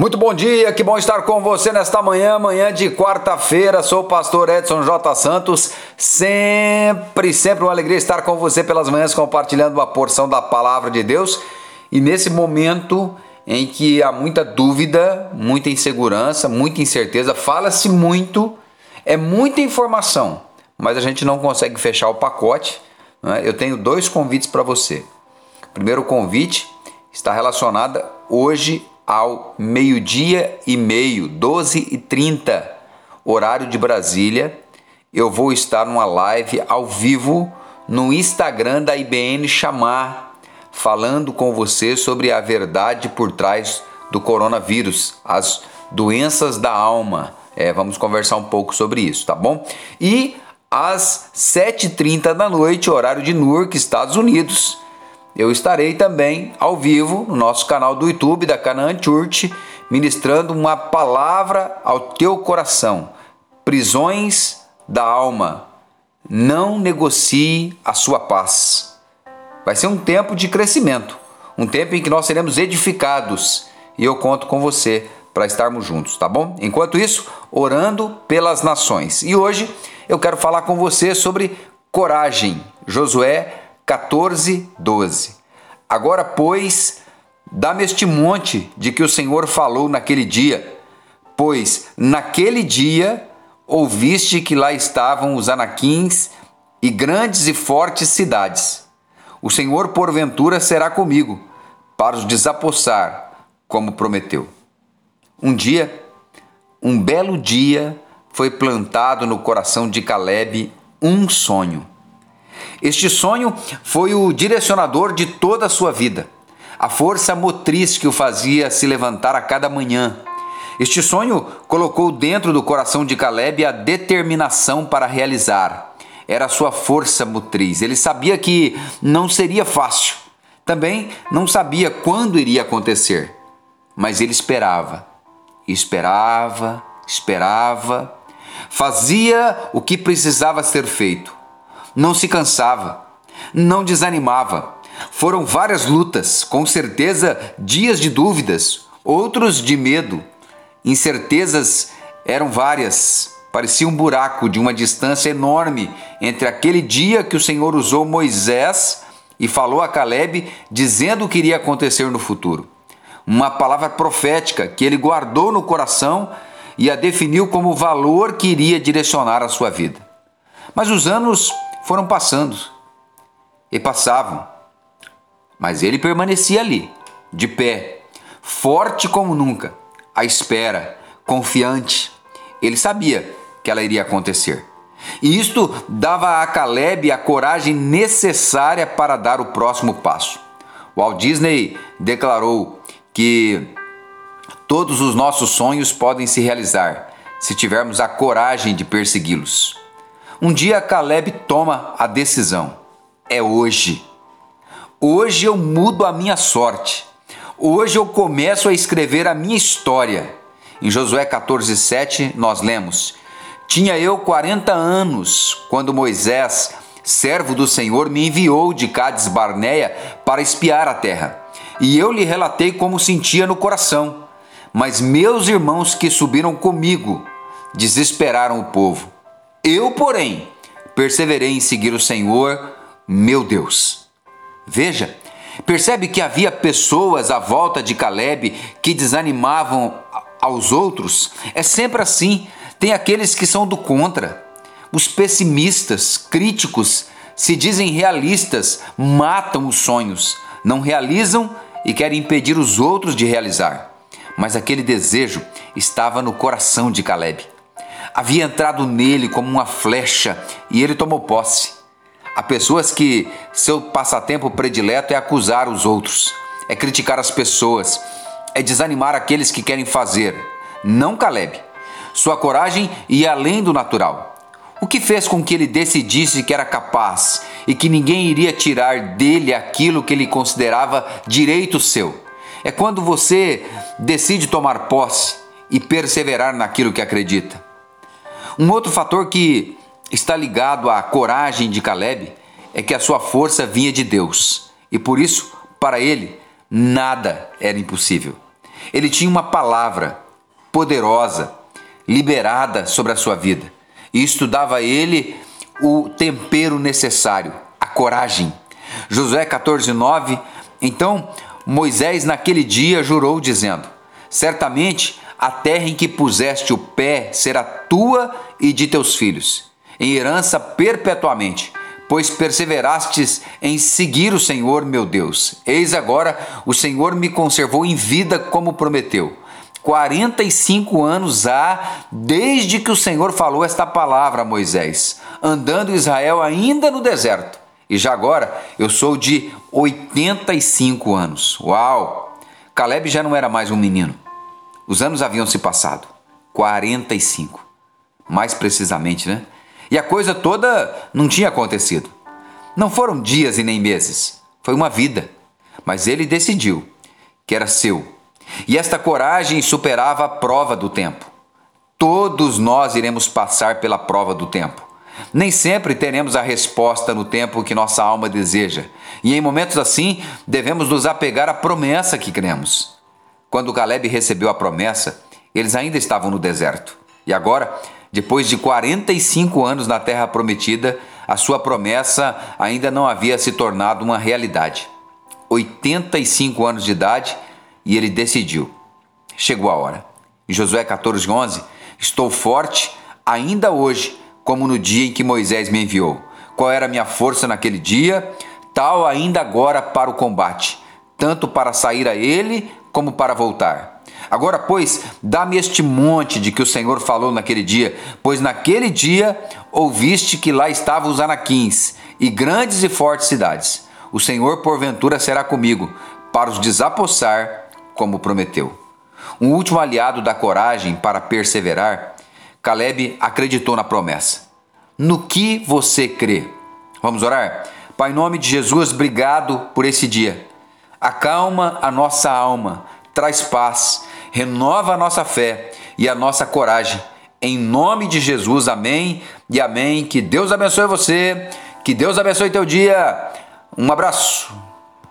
Muito bom dia, que bom estar com você nesta manhã, manhã de quarta-feira. Sou o pastor Edson J. Santos. Sempre, sempre uma alegria estar com você pelas manhãs compartilhando uma porção da palavra de Deus. E nesse momento em que há muita dúvida, muita insegurança, muita incerteza, fala-se muito, é muita informação, mas a gente não consegue fechar o pacote. Né? Eu tenho dois convites para você. O primeiro convite está relacionado hoje ao meio-dia e meio, 12 e 30, horário de Brasília. Eu vou estar numa live ao vivo no Instagram da IBN Chamar, falando com você sobre a verdade por trás do coronavírus, as doenças da alma. É, vamos conversar um pouco sobre isso, tá bom? E às 7h30 da noite, horário de Newark, Estados Unidos eu estarei também ao vivo no nosso canal do YouTube da Canaan Church, ministrando uma palavra ao teu coração. Prisões da alma. Não negocie a sua paz. Vai ser um tempo de crescimento, um tempo em que nós seremos edificados e eu conto com você para estarmos juntos, tá bom? Enquanto isso, orando pelas nações. E hoje eu quero falar com você sobre coragem. Josué 14, 12. Agora, pois, dá-me este monte de que o Senhor falou naquele dia, pois naquele dia ouviste que lá estavam os anaquins e grandes e fortes cidades. O Senhor, porventura, será comigo, para os desapossar, como prometeu. Um dia, um belo dia, foi plantado no coração de Caleb um sonho. Este sonho foi o direcionador de toda a sua vida, a força motriz que o fazia se levantar a cada manhã. Este sonho colocou dentro do coração de Caleb a determinação para realizar. Era a sua força motriz. Ele sabia que não seria fácil. Também não sabia quando iria acontecer. Mas ele esperava, esperava, esperava, fazia o que precisava ser feito não se cansava, não desanimava. Foram várias lutas, com certeza dias de dúvidas, outros de medo. Incertezas eram várias. Parecia um buraco de uma distância enorme entre aquele dia que o Senhor usou Moisés e falou a Caleb dizendo o que iria acontecer no futuro. Uma palavra profética que ele guardou no coração e a definiu como valor que iria direcionar a sua vida. Mas os anos foram passando e passavam, mas ele permanecia ali, de pé, forte como nunca, à espera, confiante. Ele sabia que ela iria acontecer. E isto dava a Caleb a coragem necessária para dar o próximo passo. Walt Disney declarou que todos os nossos sonhos podem se realizar se tivermos a coragem de persegui-los. Um dia Caleb toma a decisão. É hoje. Hoje eu mudo a minha sorte. Hoje eu começo a escrever a minha história. Em Josué 14:7 nós lemos: Tinha eu 40 anos quando Moisés, servo do Senhor, me enviou de Cades Barneia para espiar a terra. E eu lhe relatei como sentia no coração. Mas meus irmãos que subiram comigo desesperaram o povo. Eu, porém, perseverei em seguir o Senhor, meu Deus. Veja, percebe que havia pessoas à volta de Caleb que desanimavam aos outros? É sempre assim. Tem aqueles que são do contra. Os pessimistas, críticos, se dizem realistas, matam os sonhos, não realizam e querem impedir os outros de realizar. Mas aquele desejo estava no coração de Caleb havia entrado nele como uma flecha e ele tomou posse. Há pessoas que seu passatempo predileto é acusar os outros, é criticar as pessoas, é desanimar aqueles que querem fazer. Não Caleb. Sua coragem ia além do natural. O que fez com que ele decidisse que era capaz e que ninguém iria tirar dele aquilo que ele considerava direito seu? É quando você decide tomar posse e perseverar naquilo que acredita. Um outro fator que está ligado à coragem de Caleb é que a sua força vinha de Deus e por isso, para ele, nada era impossível. Ele tinha uma palavra poderosa, liberada sobre a sua vida. E isto dava a ele o tempero necessário, a coragem. Josué 14, 9. Então Moisés naquele dia jurou, dizendo: Certamente a terra em que puseste o pé será tua e de teus filhos, em herança perpetuamente, pois perseverastes em seguir o Senhor meu Deus. Eis agora o Senhor me conservou em vida como prometeu. 45 anos há desde que o Senhor falou esta palavra a Moisés, andando Israel ainda no deserto. E já agora eu sou de 85 anos. Uau! Caleb já não era mais um menino. Os anos haviam se passado. 45. Mais precisamente, né? E a coisa toda não tinha acontecido. Não foram dias e nem meses. Foi uma vida. Mas ele decidiu que era seu. E esta coragem superava a prova do tempo. Todos nós iremos passar pela prova do tempo. Nem sempre teremos a resposta no tempo que nossa alma deseja, e em momentos assim devemos nos apegar à promessa que cremos. Quando Caleb recebeu a promessa, eles ainda estavam no deserto. E agora, depois de 45 anos na terra prometida, a sua promessa ainda não havia se tornado uma realidade. 85 anos de idade e ele decidiu. Chegou a hora. Em Josué 14, 11, estou forte ainda hoje como no dia em que Moisés me enviou. Qual era a minha força naquele dia? Tal ainda agora para o combate, tanto para sair a ele como para voltar. Agora, pois, dá-me este monte de que o Senhor falou naquele dia, pois naquele dia ouviste que lá estavam os anaquins e grandes e fortes cidades. O Senhor, porventura, será comigo, para os desapossar, como prometeu. Um último aliado da coragem para perseverar Caleb acreditou na promessa. No que você crê? Vamos orar? Pai, em nome de Jesus, obrigado por esse dia. Acalma a nossa alma, traz paz, renova a nossa fé e a nossa coragem. Em nome de Jesus, amém e amém. Que Deus abençoe você, que Deus abençoe teu dia. Um abraço.